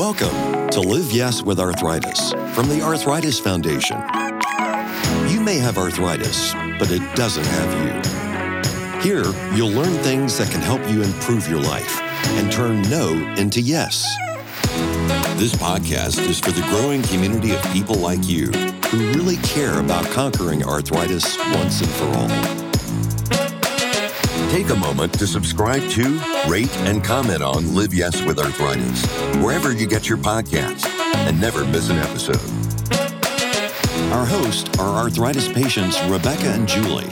Welcome to Live Yes with Arthritis from the Arthritis Foundation. You may have arthritis, but it doesn't have you. Here, you'll learn things that can help you improve your life and turn no into yes. This podcast is for the growing community of people like you who really care about conquering arthritis once and for all. Take a moment to subscribe to, rate, and comment on Live Yes with Arthritis, wherever you get your podcasts, and never miss an episode. Our hosts are arthritis patients Rebecca and Julie,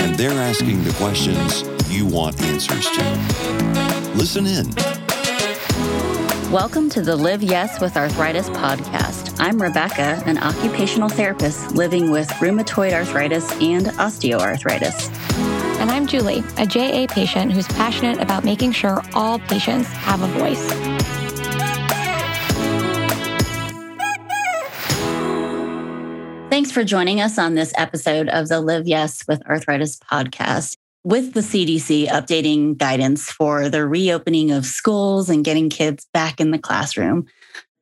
and they're asking the questions you want answers to. Listen in. Welcome to the Live Yes with Arthritis podcast. I'm Rebecca, an occupational therapist living with rheumatoid arthritis and osteoarthritis. And I'm Julie, a JA patient who's passionate about making sure all patients have a voice. Thanks for joining us on this episode of the Live Yes with Arthritis podcast. With the CDC updating guidance for the reopening of schools and getting kids back in the classroom,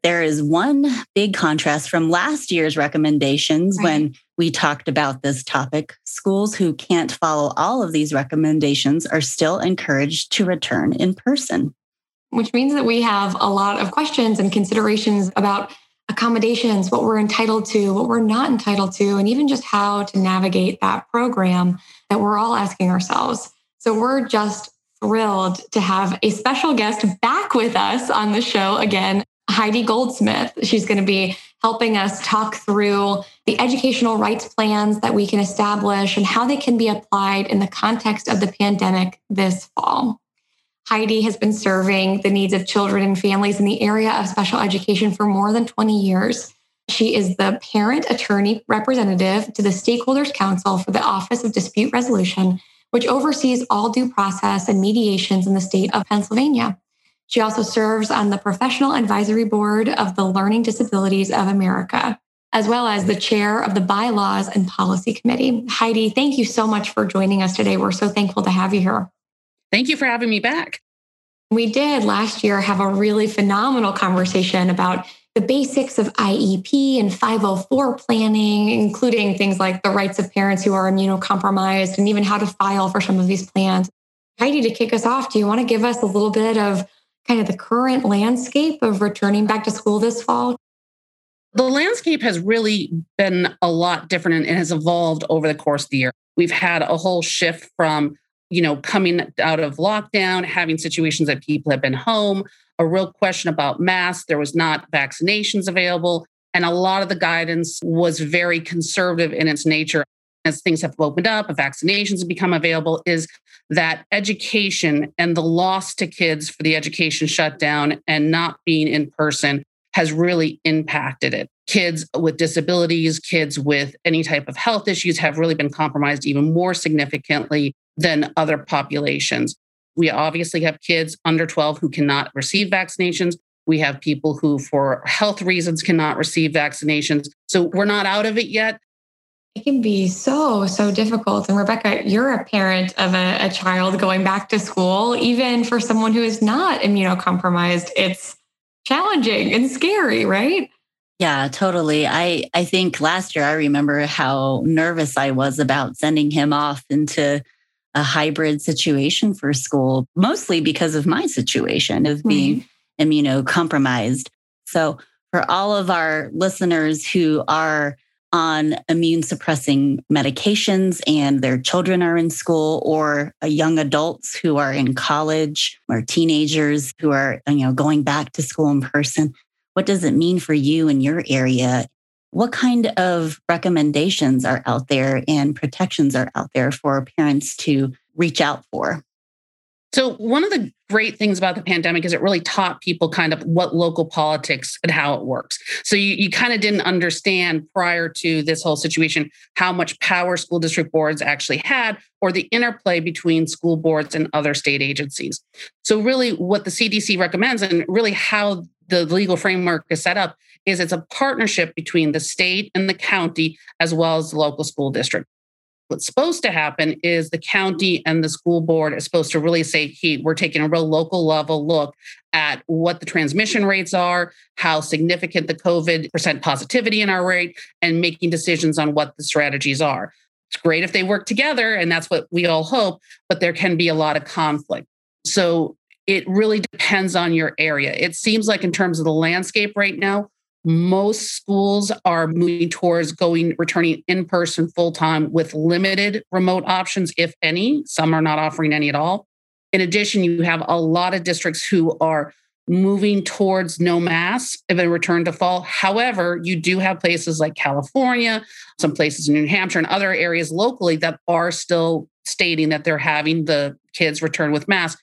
there is one big contrast from last year's recommendations right. when we talked about this topic. Schools who can't follow all of these recommendations are still encouraged to return in person. Which means that we have a lot of questions and considerations about accommodations, what we're entitled to, what we're not entitled to, and even just how to navigate that program that we're all asking ourselves. So we're just thrilled to have a special guest back with us on the show again. Heidi Goldsmith. She's going to be helping us talk through the educational rights plans that we can establish and how they can be applied in the context of the pandemic this fall. Heidi has been serving the needs of children and families in the area of special education for more than 20 years. She is the parent attorney representative to the Stakeholders Council for the Office of Dispute Resolution, which oversees all due process and mediations in the state of Pennsylvania. She also serves on the Professional Advisory Board of the Learning Disabilities of America, as well as the chair of the Bylaws and Policy Committee. Heidi, thank you so much for joining us today. We're so thankful to have you here. Thank you for having me back. We did last year have a really phenomenal conversation about the basics of IEP and 504 planning, including things like the rights of parents who are immunocompromised and even how to file for some of these plans. Heidi, to kick us off, do you want to give us a little bit of kind of the current landscape of returning back to school this fall? The landscape has really been a lot different and it has evolved over the course of the year. We've had a whole shift from, you know, coming out of lockdown, having situations that people have been home, a real question about masks. There was not vaccinations available. And a lot of the guidance was very conservative in its nature as things have opened up, vaccinations have become available, is that education and the loss to kids for the education shutdown and not being in person has really impacted it. Kids with disabilities, kids with any type of health issues have really been compromised even more significantly than other populations. We obviously have kids under 12 who cannot receive vaccinations. We have people who, for health reasons, cannot receive vaccinations. So we're not out of it yet, it can be so, so difficult. And Rebecca, you're a parent of a, a, child going back to school. Even for someone who is not immunocompromised, it's challenging and scary, right? Yeah, totally. I, I think last year I remember how nervous I was about sending him off into a hybrid situation for school, mostly because of my situation of being mm-hmm. immunocompromised. So, for all of our listeners who are on immune suppressing medications and their children are in school or uh, young adults who are in college or teenagers who are you know going back to school in person. What does it mean for you in your area? What kind of recommendations are out there and protections are out there for parents to reach out for so, one of the great things about the pandemic is it really taught people kind of what local politics and how it works. So, you, you kind of didn't understand prior to this whole situation how much power school district boards actually had or the interplay between school boards and other state agencies. So, really, what the CDC recommends and really how the legal framework is set up is it's a partnership between the state and the county as well as the local school district. What's supposed to happen is the county and the school board is supposed to really say, hey, we're taking a real local level look at what the transmission rates are, how significant the COVID percent positivity in our rate, and making decisions on what the strategies are. It's great if they work together, and that's what we all hope, but there can be a lot of conflict. So it really depends on your area. It seems like, in terms of the landscape right now, most schools are moving towards going returning in person full time with limited remote options if any. Some are not offering any at all. In addition you have a lot of districts who are moving towards no mass if a return to fall. However you do have places like california some places in new hampshire and other areas locally that are still stating that they're having the kids return with masks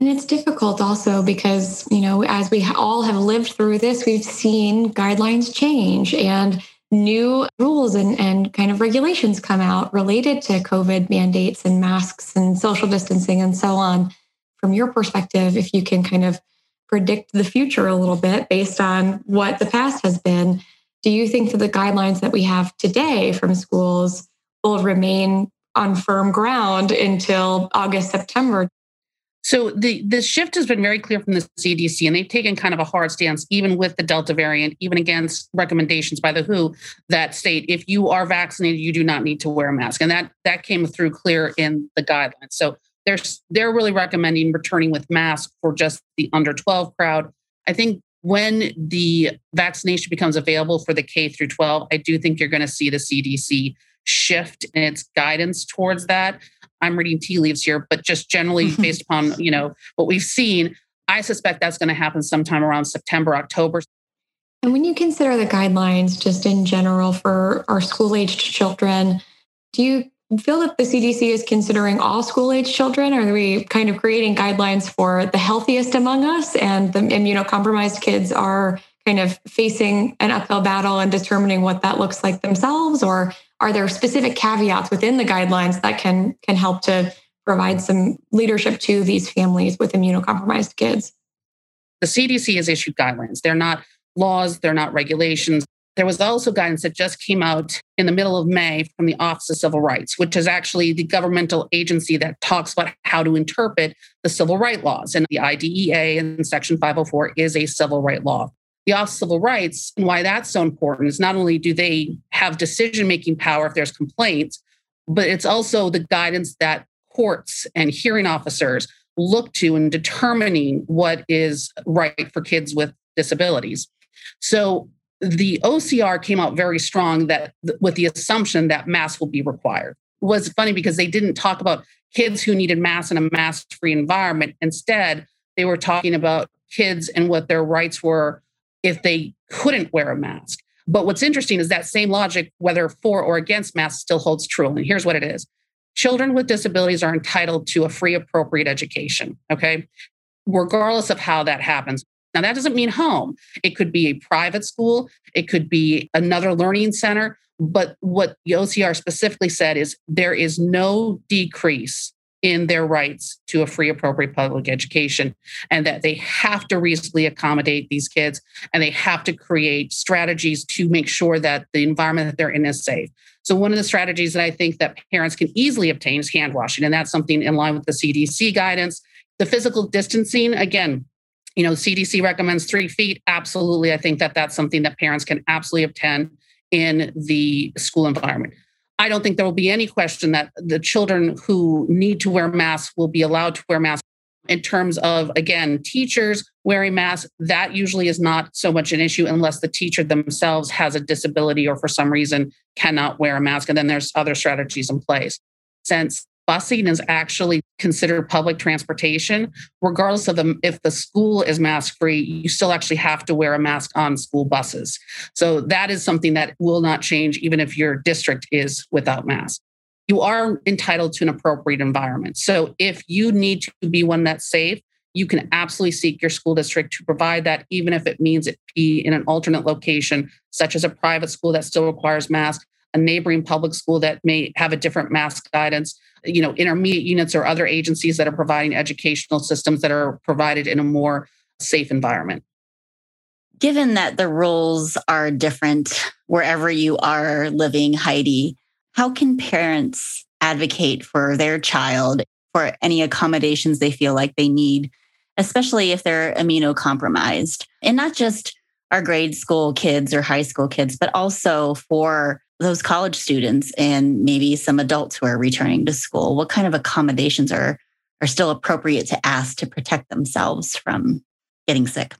and it's difficult also because, you know, as we all have lived through this, we've seen guidelines change and new rules and, and kind of regulations come out related to COVID mandates and masks and social distancing and so on. From your perspective, if you can kind of predict the future a little bit based on what the past has been, do you think that the guidelines that we have today from schools will remain on firm ground until August, September? So the the shift has been very clear from the CDC, and they've taken kind of a hard stance, even with the Delta variant, even against recommendations by the WHO that state if you are vaccinated, you do not need to wear a mask, and that that came through clear in the guidelines. So they're they're really recommending returning with masks for just the under 12 crowd. I think when the vaccination becomes available for the K through 12, I do think you're going to see the CDC shift in its guidance towards that. I'm reading tea leaves here, but just generally based upon, you know, what we've seen, I suspect that's going to happen sometime around September, October. And when you consider the guidelines just in general for our school aged children, do you feel that the CDC is considering all school aged children? Are we kind of creating guidelines for the healthiest among us and the immunocompromised kids are kind of facing an uphill battle and determining what that looks like themselves? Or are there specific caveats within the guidelines that can can help to provide some leadership to these families with immunocompromised kids? The CDC has issued guidelines. They're not laws, they're not regulations. There was also guidance that just came out in the middle of May from the Office of Civil Rights, which is actually the governmental agency that talks about how to interpret the civil right laws. And the IDEA in Section 504 is a civil right law the Office of Civil Rights and why that's so important is not only do they have decision making power if there's complaints, but it's also the guidance that courts and hearing officers look to in determining what is right for kids with disabilities. So the OCR came out very strong that with the assumption that masks will be required. It was funny because they didn't talk about kids who needed masks in a mask-free environment. Instead, they were talking about kids and what their rights were if they couldn't wear a mask. But what's interesting is that same logic, whether for or against masks, still holds true. And here's what it is children with disabilities are entitled to a free, appropriate education, okay? Regardless of how that happens. Now, that doesn't mean home. It could be a private school, it could be another learning center. But what the OCR specifically said is there is no decrease in their rights to a free, appropriate public education, and that they have to reasonably accommodate these kids and they have to create strategies to make sure that the environment that they're in is safe. So, one of the strategies that I think that parents can easily obtain is hand washing, and that's something in line with the CDC guidance. The physical distancing, again, you know, CDC recommends three feet. Absolutely. I think that that's something that parents can absolutely obtain in the school environment. I don't think there will be any question that the children who need to wear masks will be allowed to wear masks. In terms of, again, teachers wearing masks, that usually is not so much an issue unless the teacher themselves has a disability or for some reason cannot wear a mask. And then there's other strategies in place. Since busing is actually considered public transportation regardless of the, if the school is mask free you still actually have to wear a mask on school buses. So that is something that will not change even if your district is without masks. You are entitled to an appropriate environment. So if you need to be one that's safe you can absolutely seek your school district to provide that even if it means it be in an alternate location such as a private school that still requires masks a neighboring public school that may have a different mask guidance you know intermediate units or other agencies that are providing educational systems that are provided in a more safe environment given that the rules are different wherever you are living heidi how can parents advocate for their child for any accommodations they feel like they need, especially if they're immunocompromised? And not just our grade school kids or high school kids, but also for those college students and maybe some adults who are returning to school. What kind of accommodations are, are still appropriate to ask to protect themselves from getting sick?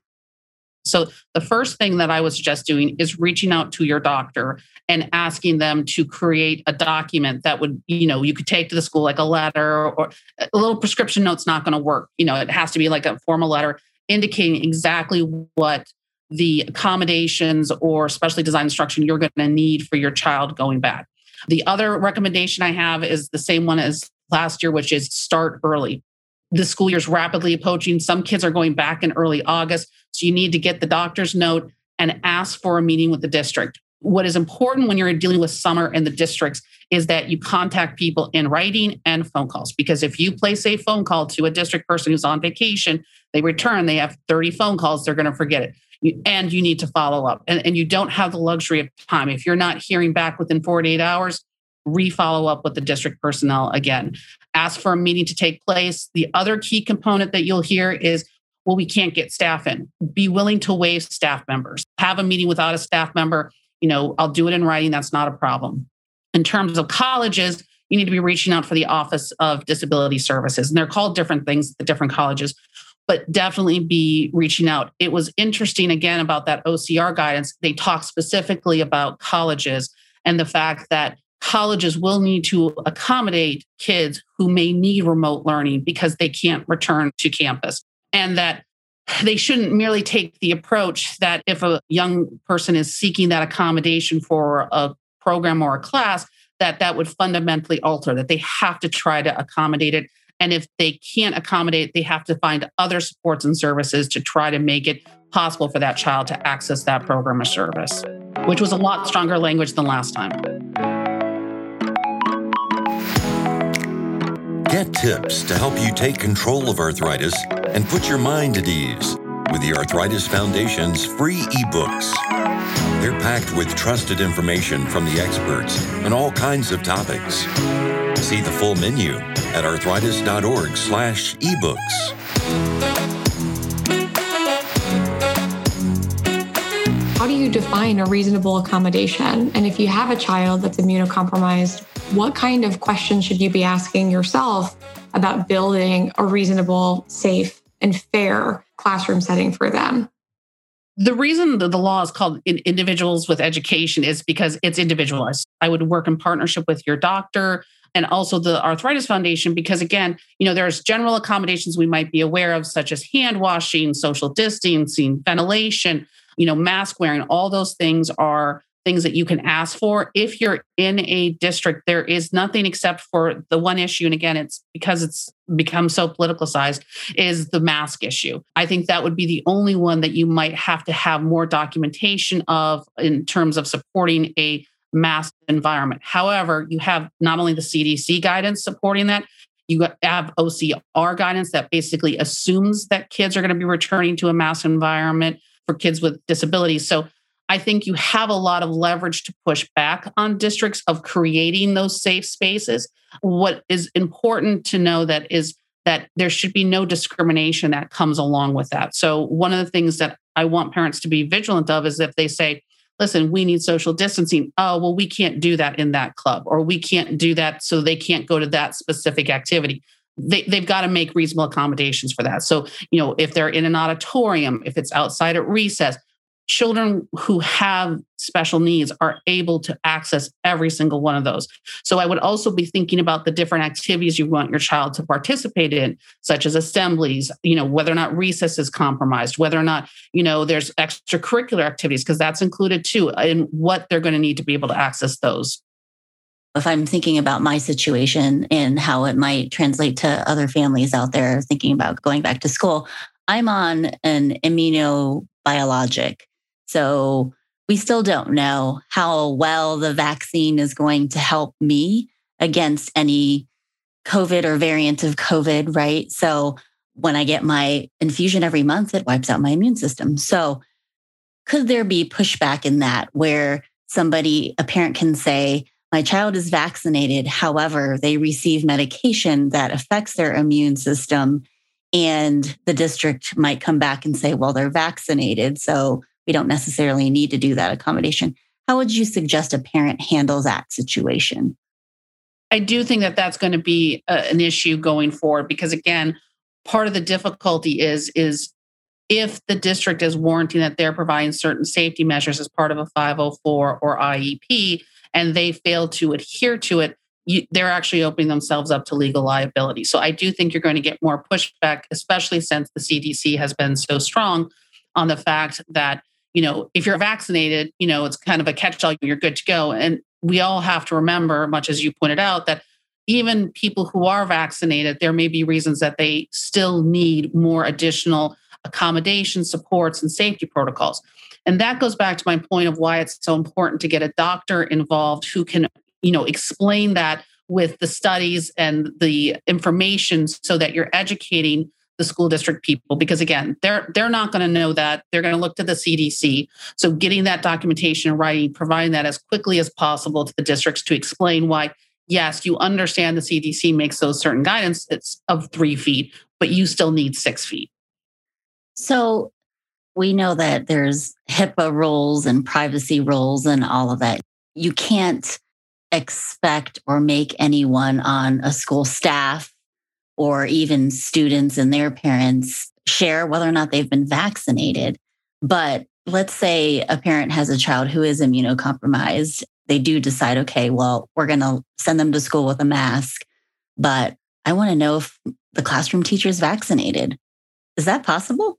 So, the first thing that I would suggest doing is reaching out to your doctor and asking them to create a document that would, you know, you could take to the school, like a letter or a little prescription note's not going to work. You know, it has to be like a formal letter indicating exactly what the accommodations or specially designed instruction you're going to need for your child going back. The other recommendation I have is the same one as last year, which is start early the school year is rapidly approaching. Some kids are going back in early August. So you need to get the doctor's note and ask for a meeting with the district. What is important when you're dealing with summer in the districts is that you contact people in writing and phone calls. Because if you place a phone call to a district person who's on vacation, they return, they have 30 phone calls, they're going to forget it. And you need to follow up. And, and you don't have the luxury of time. If you're not hearing back within 48 hours, re-follow up with the district personnel again. Ask for a meeting to take place. The other key component that you'll hear is well we can't get staff in. Be willing to waive staff members. Have a meeting without a staff member. You know i'll do it in writing. That's not a problem. In terms of colleges you need to be reaching out for the office of disability services and they're called different things at the different colleges but definitely be reaching out it was interesting again about that ocr guidance they talk specifically about colleges and the fact that colleges will need to accommodate kids who may need remote learning because they can't return to campus. And that they shouldn't merely take the approach that if a young person is seeking that accommodation for a program or a class, that that would fundamentally alter, that they have to try to accommodate it. And if they can't accommodate, they have to find other supports and services to try to make it possible for that child to access that program or service, which was a lot stronger language than last time. Get tips to help you take control of arthritis and put your mind at ease with the Arthritis Foundation's free ebooks. They're packed with trusted information from the experts on all kinds of topics. See the full menu at arthritis.org slash ebooks. How do you define a reasonable accommodation? And if you have a child that's immunocompromised, what kind of questions should you be asking yourself about building a reasonable, safe, and fair classroom setting for them? The reason that the law is called individuals with education is because it's individualized. I would work in partnership with your doctor and also the Arthritis Foundation because again, you know, there's general accommodations we might be aware of such as hand washing, social distancing, ventilation, you know, mask wearing, all those things are things that you can ask for. If you're in a district, there is nothing except for the one issue. And again, it's because it's become so politicalized, is the mask issue. I think that would be the only one that you might have to have more documentation of in terms of supporting a mask environment. However, you have not only the CDC guidance supporting that, you have OCR guidance that basically assumes that kids are going to be returning to a mass environment for kids with disabilities. So I think you have a lot of leverage to push back on districts of creating those safe spaces. What is important to know that is that there should be no discrimination that comes along with that. So one of the things that I want parents to be vigilant of is if they say, listen, we need social distancing. Oh, well, we can't do that in that club, or we can't do that so they can't go to that specific activity. They, they've got to make reasonable accommodations for that. So, you know, if they're in an auditorium, if it's outside at recess, children who have special needs are able to access every single one of those. So I would also be thinking about the different activities you want your child to participate in, such as assemblies, you know, whether or not recess is compromised, whether or not, you know, there's extracurricular activities, because that's included too, and what they're going to need to be able to access those. If I'm thinking about my situation and how it might translate to other families out there thinking about going back to school, I'm on an immunobiologic so we still don't know how well the vaccine is going to help me against any COVID or variant of COVID, right? So when I get my infusion every month, it wipes out my immune system. So could there be pushback in that where somebody, a parent can say, my child is vaccinated. However, they receive medication that affects their immune system. And the district might come back and say, well, they're vaccinated. So we don't necessarily need to do that accommodation. How would you suggest a parent handle that situation? I do think that that's going to be a, an issue going forward because again, part of the difficulty is is if the district is warranting that they're providing certain safety measures as part of a 504 or IEP and they fail to adhere to it, you, they're actually opening themselves up to legal liability. So I do think you're going to get more pushback, especially since the CDC has been so strong on the fact that you know, if you're vaccinated, you know, it's kind of a catch all, you're good to go. And we all have to remember, much as you pointed out, that even people who are vaccinated, there may be reasons that they still need more additional accommodation supports and safety protocols. And that goes back to my point of why it's so important to get a doctor involved who can, you know, explain that with the studies and the information so that you're educating the school district people because again they're they're not going to know that. They're going to look to the cdc so getting that documentation and writing providing that as quickly as possible to the districts to explain why yes you understand the cdc makes those certain guidance it's of three feet but you still need six feet. So we know that there's hipaa rules and privacy rules and all of that. You can't expect or make anyone on a school staff or even students and their parents share whether or not they've been vaccinated. But let's say a parent has a child who is immunocompromised. They do decide, okay, well, we're going to send them to school with a mask, but I want to know if the classroom teacher is vaccinated. Is that possible?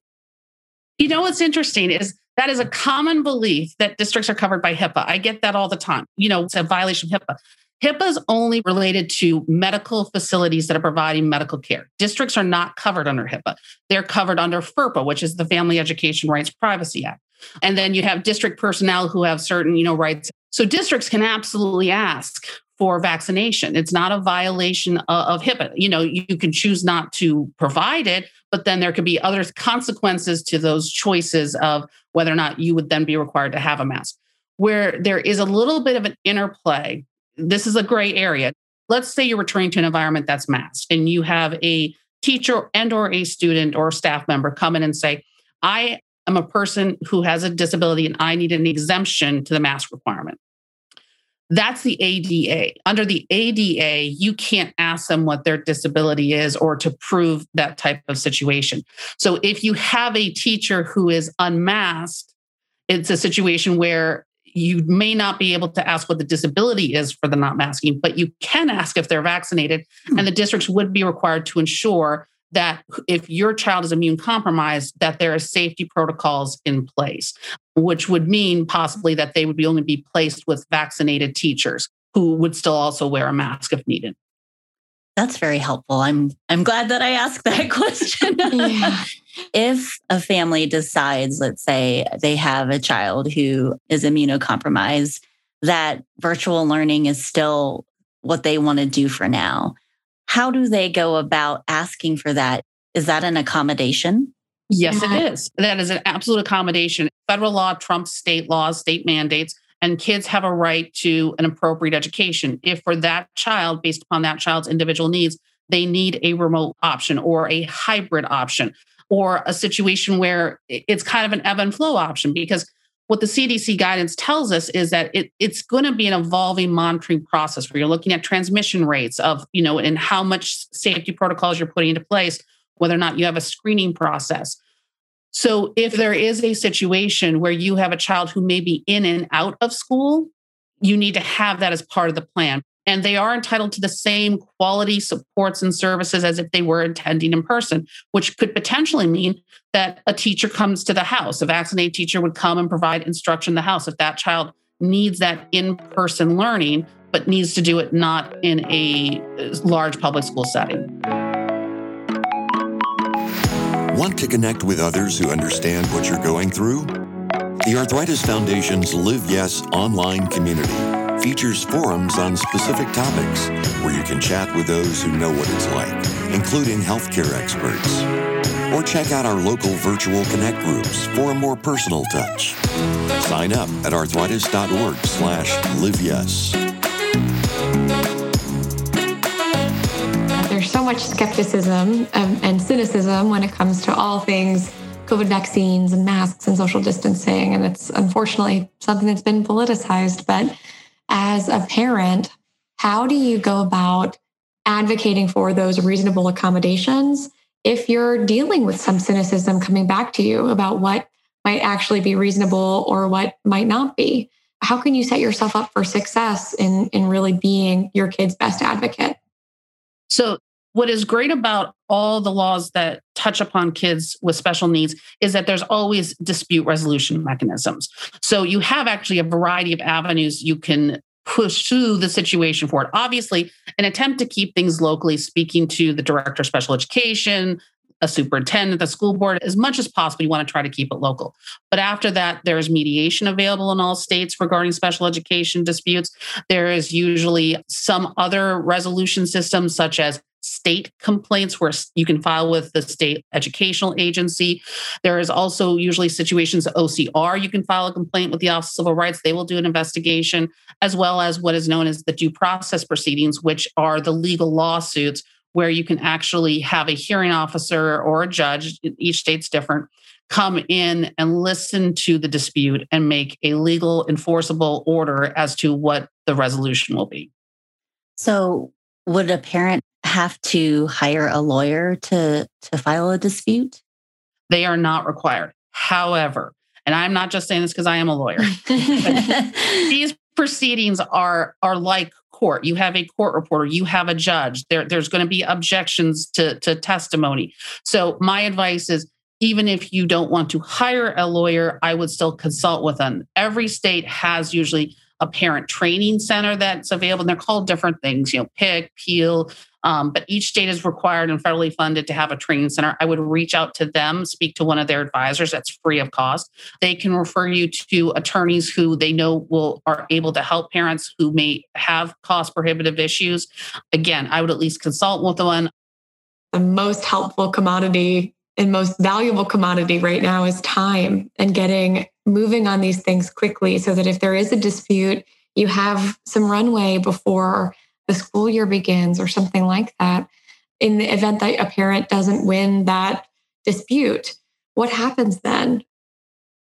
You know what's interesting is that is a common belief that districts are covered by HIPAA. I get that all the time. You know, it's a violation of HIPAA. HIPAA is only related to medical facilities that are providing medical care. Districts are not covered under HIPAA. They're covered under FERPA, which is the Family Education Rights Privacy Act. And then you have district personnel who have certain, you know, rights. So districts can absolutely ask for vaccination. It's not a violation of HIPAA. You know, you can choose not to provide it, but then there could be other consequences to those choices of whether or not you would then be required to have a mask. Where there is a little bit of an interplay this is a gray area. Let's say you're returning to an environment that's masked and you have a teacher and or a student or staff member come in and say, I am a person who has a disability and I need an exemption to the mask requirement. That's the ADA. Under the ADA, you can't ask them what their disability is or to prove that type of situation. So if you have a teacher who is unmasked, it's a situation where you may not be able to ask what the disability is for the not masking, but you can ask if they're vaccinated. Hmm. And the districts would be required to ensure that if your child is immune compromised, that there are safety protocols in place, which would mean possibly that they would be only be placed with vaccinated teachers who would still also wear a mask if needed. That's very helpful. I'm I'm glad that I asked that question. yeah. If a family decides, let's say they have a child who is immunocompromised, that virtual learning is still what they want to do for now. How do they go about asking for that? Is that an accommodation? Yes, it is. That is an absolute accommodation. Federal law trumps state laws, state mandates and kids have a right to an appropriate education. If for that child, based upon that child's individual needs, they need a remote option or a hybrid option or a situation where it's kind of an ebb and flow option because what the CDC guidance tells us is that it, it's going to be an evolving monitoring process where you're looking at transmission rates of, you know, and how much safety protocols you're putting into place, whether or not you have a screening process. So if there is a situation where you have a child who may be in and out of school, you need to have that as part of the plan. And they are entitled to the same quality supports and services as if they were attending in person, which could potentially mean that a teacher comes to the house. A vaccinated teacher would come and provide instruction in the house if that child needs that in person learning, but needs to do it not in a uh, large public school setting. Want to connect with others who understand what you're going through? The Arthritis Foundation's Live Yes online community features forums on specific topics where you can chat with those who know what it's like, including healthcare experts. Or check out our local virtual connect groups for a more personal touch. Sign up at arthritis.org slash live much skepticism um, and cynicism when it comes to all things COVID vaccines and masks and social distancing. And it's unfortunately something that's been politicized. But as a parent, how do you go about advocating for those reasonable accommodations if you're dealing with some cynicism coming back to you about what might actually be reasonable or what might not be? How can you set yourself up for success in, in really being your kid's best advocate? So, what is great about all the laws that touch upon kids with special needs is that there's always dispute resolution mechanisms. So, you have actually a variety of avenues you can pursue the situation forward. Obviously, an attempt to keep things locally, speaking to the director of special education, a superintendent, the school board, as much as possible, you want to try to keep it local. But after that, there's mediation available in all states regarding special education disputes. There is usually some other resolution system, such as state complaints where you can file with the state educational agency. There is also usually situations OCR, you can file a complaint with the Office of Civil Rights. They will do an investigation, as well as what is known as the due process proceedings, which are the legal lawsuits where you can actually have a hearing officer or a judge, each state's different, come in and listen to the dispute and make a legal enforceable order as to what the resolution will be. So, would a parent have to hire a lawyer to to file a dispute? They are not required. However, and I'm not just saying this because I am a lawyer. these proceedings are are like court. You have a court reporter, you have a judge. There, there's going to be objections to, to testimony. So my advice is even if you don't want to hire a lawyer, I would still consult with them. Every state has usually a parent training center that's available. And they're called different things, you know, PIC, PEAL, um, but each state is required and federally funded to have a training center. I would reach out to them, speak to one of their advisors. That's free of cost. They can refer you to attorneys who they know will are able to help parents who may have cost prohibitive issues. Again, I would at least consult with one. The most helpful commodity and most valuable commodity right now is time and getting moving on these things quickly so that if there is a dispute, you have some runway before the school year begins or something like that. In the event that a parent doesn't win that dispute, what happens then?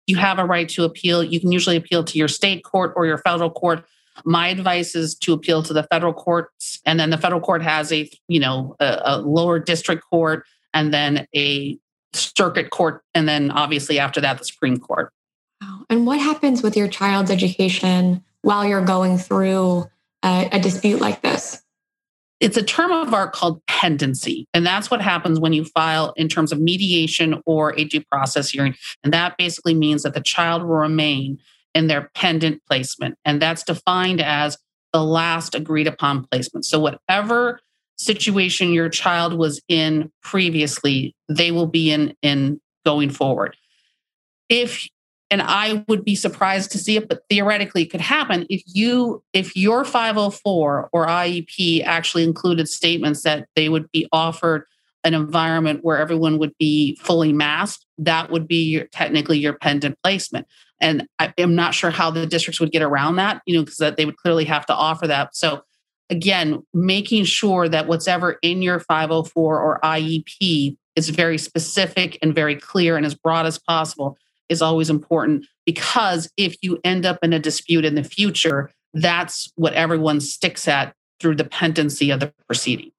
You have a right to appeal. You can usually appeal to your state court or your federal court. My advice is to appeal to the federal courts, and then the federal court has a you know a, a lower district court, and then a circuit court, and then obviously after that the Supreme Court. And what happens with your child's education while you're going through a, a dispute like this? It's a term of art called pendency. And that's what happens when you file in terms of mediation or a due process hearing. And that basically means that the child will remain in their pendent placement. And that's defined as the last agreed upon placement. So, whatever situation your child was in previously, they will be in, in going forward. If and I would be surprised to see it, but theoretically it could happen if you if your 504 or IEP actually included statements that they would be offered an environment where everyone would be fully masked, that would be your, technically your pendent placement. And I am not sure how the districts would get around that, you know, because they would clearly have to offer that. So again, making sure that whatever in your 504 or IEP is very specific and very clear and as broad as possible is always important because if you end up in a dispute in the future, that's what everyone sticks at through the pendency of the proceedings.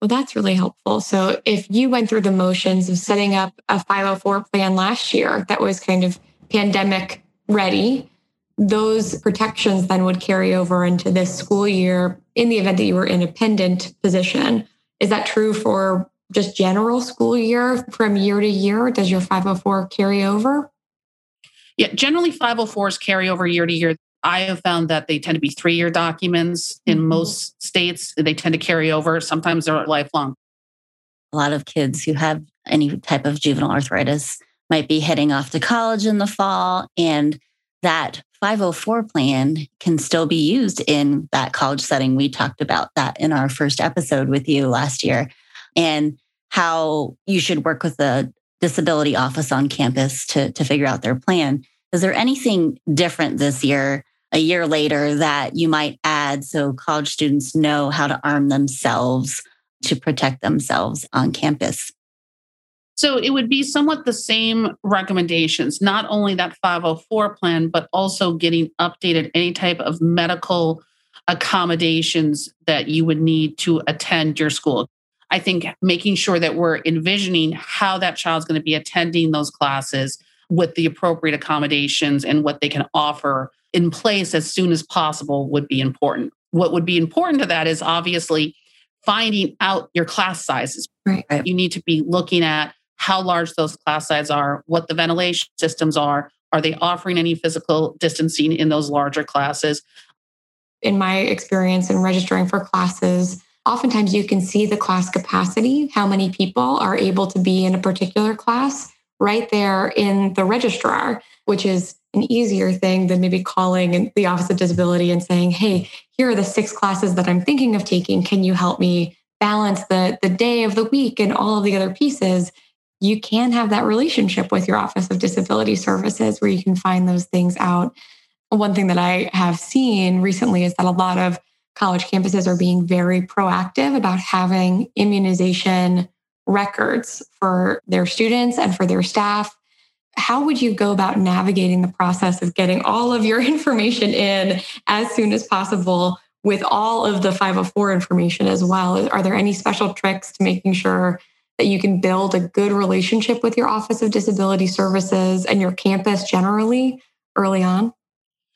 Well, that's really helpful. So, if you went through the motions of setting up a 504 plan last year that was kind of pandemic ready, those protections then would carry over into this school year in the event that you were in a pendent position. Is that true for just general school year from year to year? Does your 504 carry over? Yeah, generally 504s carry over year to year. I have found that they tend to be three year documents in mm-hmm. most states. They tend to carry over. Sometimes they're lifelong. A lot of kids who have any type of juvenile arthritis might be heading off to college in the fall, and that 504 plan can still be used in that college setting. We talked about that in our first episode with you last year and how you should work with the disability office on campus to, to figure out their plan. Is there anything different this year, a year later, that you might add so college students know how to arm themselves to protect themselves on campus. So it would be somewhat the same recommendations, not only that 504 plan, but also getting updated any type of medical accommodations that you would need to attend your school. I think making sure that we're envisioning how that child's going to be attending those classes with the appropriate accommodations and what they can offer in place as soon as possible would be important. What would be important to that is obviously finding out your class sizes. Right. You need to be looking at how large those class sizes are, what the ventilation systems are. Are they offering any physical distancing in those larger classes? In my experience in registering for classes, oftentimes you can see the class capacity, how many people are able to be in a particular class right there in the registrar, which is an easier thing than maybe calling the Office of Disability and saying, hey, here are the six classes that I'm thinking of taking. Can you help me balance the, the day of the week and all of the other pieces? you can have that relationship with your Office of Disability Services where you can find those things out. One thing that I have seen recently is that a lot of college campuses are being very proactive about having immunization records for their students and for their staff. How would you go about navigating the process of getting all of your information in as soon as possible with all of the 504 information as well? Are there any special tricks to making sure that you can build a good relationship with your Office of Disability Services and your campus generally early on?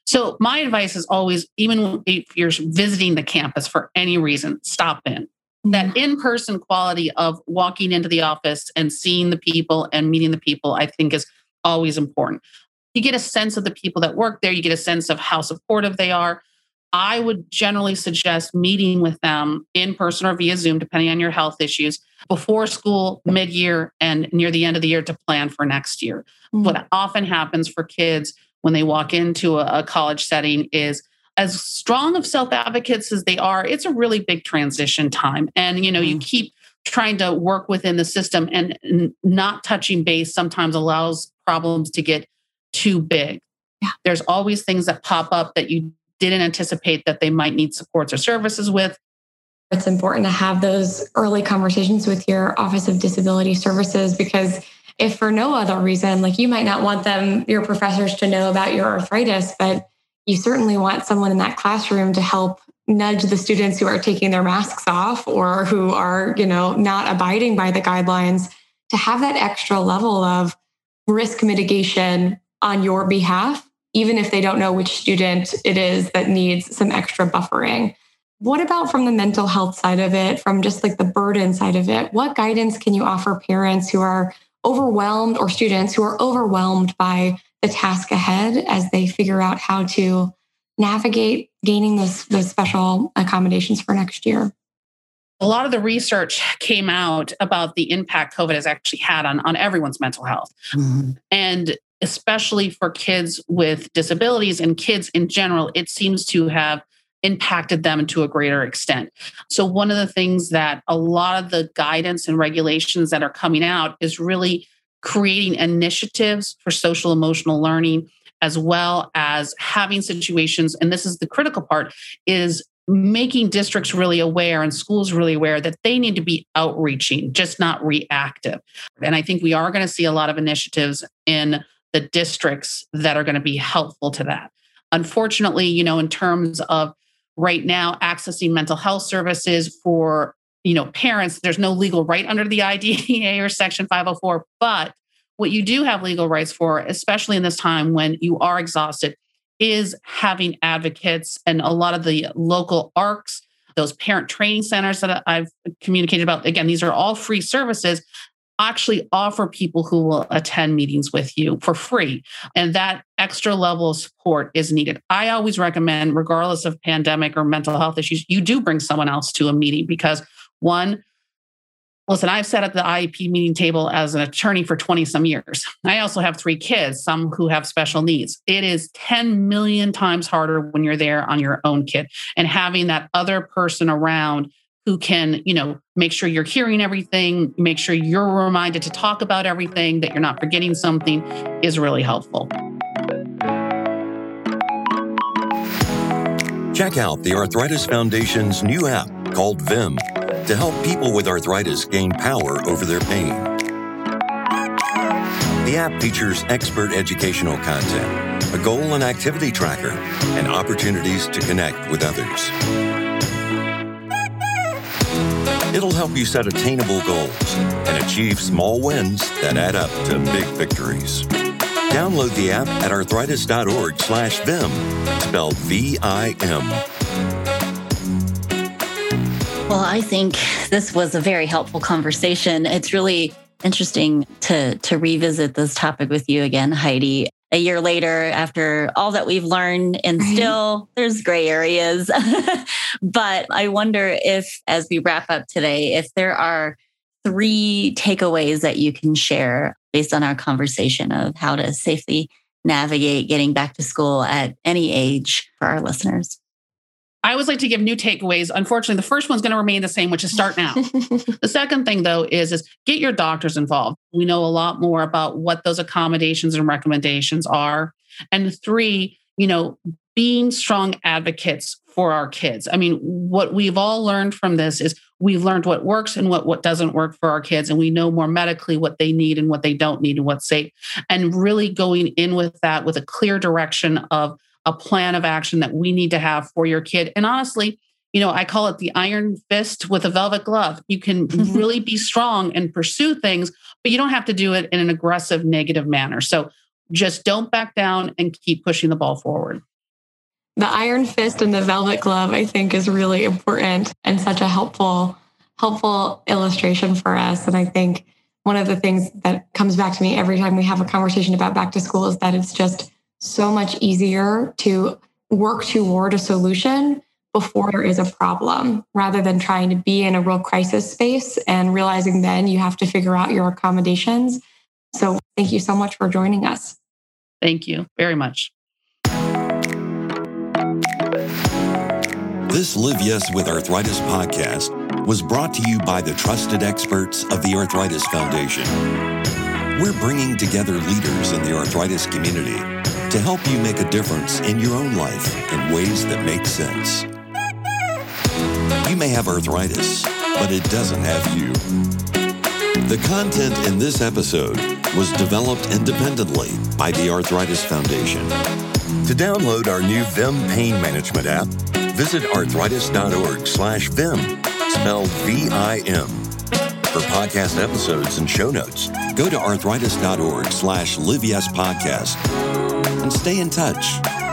So, my advice is always, even if you're visiting the campus for any reason, stop in. That mm-hmm. in person quality of walking into the office and seeing the people and meeting the people, I think is always important. You get a sense of the people that work there, you get a sense of how supportive they are. I would generally suggest meeting with them in person or via Zoom, depending on your health issues, before school, mid year, and near the end of the year to plan for next year. Mm-hmm. What often happens for kids when they walk into a, a college setting is as strong of self advocates as they are, it's a really big transition time. And, you know, you mm. keep trying to work within the system and, and not touching base sometimes allows problems to get too big. Yeah. There's always things that pop up that you didn't anticipate that they might need supports or services with. It's important to have those early conversations with your Office of Disability Services because if for no other reason, like you might not want them, your professors to know about your arthritis, but you certainly want someone in that classroom to help nudge the students who are taking their masks off or who are, you know, not abiding by the guidelines to have that extra level of risk mitigation on your behalf even if they don't know which student it is that needs some extra buffering. What about from the mental health side of it, from just like the burden side of it? What guidance can you offer parents who are overwhelmed or students who are overwhelmed by the task ahead as they figure out how to navigate gaining those, those special accommodations for next year? a lot of the research came out about the impact COVID has actually had on, on everyone's mental health. Mm-hmm. And especially for kids with disabilities and kids in general, it seems to have impacted them to a greater extent. So, one of the things that a lot of the guidance and regulations that are coming out is really creating initiatives for social emotional learning as well as having situations and this is the critical part is making districts really aware and schools really aware that they need to be outreaching just not reactive and i think we are going to see a lot of initiatives in the districts that are going to be helpful to that. Unfortunately, you know, in terms of right now accessing mental health services for, you know, parents, there's no legal right under the IDEA or Section 504, but what you do have legal rights for, especially in this time when you are exhausted, is having advocates and a lot of the local ARCs, those parent training centers that I've communicated about. Again, these are all free services actually offer people who will attend meetings with you for free. And that extra level of support is needed. I always recommend, regardless of pandemic or mental health issues, you do bring someone else to a meeting because one, Listen, I've sat at the IEP meeting table as an attorney for 20 some years. I also have three kids, some who have special needs. It is 10 million times harder when you're there on your own kid and having that other person around who can, you know, make sure you're hearing everything, make sure you're reminded to talk about everything, that you're not forgetting something is really helpful. Check out the Arthritis Foundation's new app called VIM. to help people with arthritis gain power over their pain. The app features expert educational content, a goal and activity tracker, and opportunities to connect with others. It'll help you set attainable goals and achieve small wins that add up to big victories. Download the app at arthritis.org slash VIM, spelled V-I-M. Well, I think this was a very helpful conversation. It's really interesting to to revisit this topic with you again, Heidi. A year later, after all that we've learned, and still there's gray areas. but I wonder if, as we wrap up today, if there are three takeaways that you can share based on our conversation of how to safely navigate getting back to school at any age for our listeners. I always like to give new takeaways. Unfortunately, the first one's going to remain the same, which is start now. the second thing, though, is, is get your doctors involved. We know a lot more about what those accommodations and recommendations are. And three, you know, being strong advocates for our kids. I mean, what we've all learned from this is we've learned what works and what, what doesn't work for our kids. And we know more medically what they need and what they don't need and what's safe. And really going in with that with a clear direction of a plan of action that we need to have for your kid. And honestly, you know, I call it the iron fist with a velvet glove. You can really be strong and pursue things, but you don't have to do it in an aggressive, negative manner. So just don't back down and keep pushing the ball forward. The iron fist and the velvet glove, I think, is really important and such a helpful, helpful illustration for us. And I think one of the things that comes back to me every time we have a conversation about back to school is that it's just so much easier to work toward a solution before there is a problem rather than trying to be in a real crisis space and realizing then you have to figure out your accommodations. So, thank you so much for joining us. Thank you very much. This Live Yes with Arthritis podcast was brought to you by the trusted experts of the Arthritis Foundation. We're bringing together leaders in the arthritis community to help you make a difference in your own life in ways that make sense. You may have arthritis, but it doesn't have you. The content in this episode was developed independently by the Arthritis Foundation. To download our new VIM pain management app, visit arthritis.org slash VIM, spelled V-I-M. For podcast episodes and show notes, go to arthritis.org slash live podcast and stay in touch.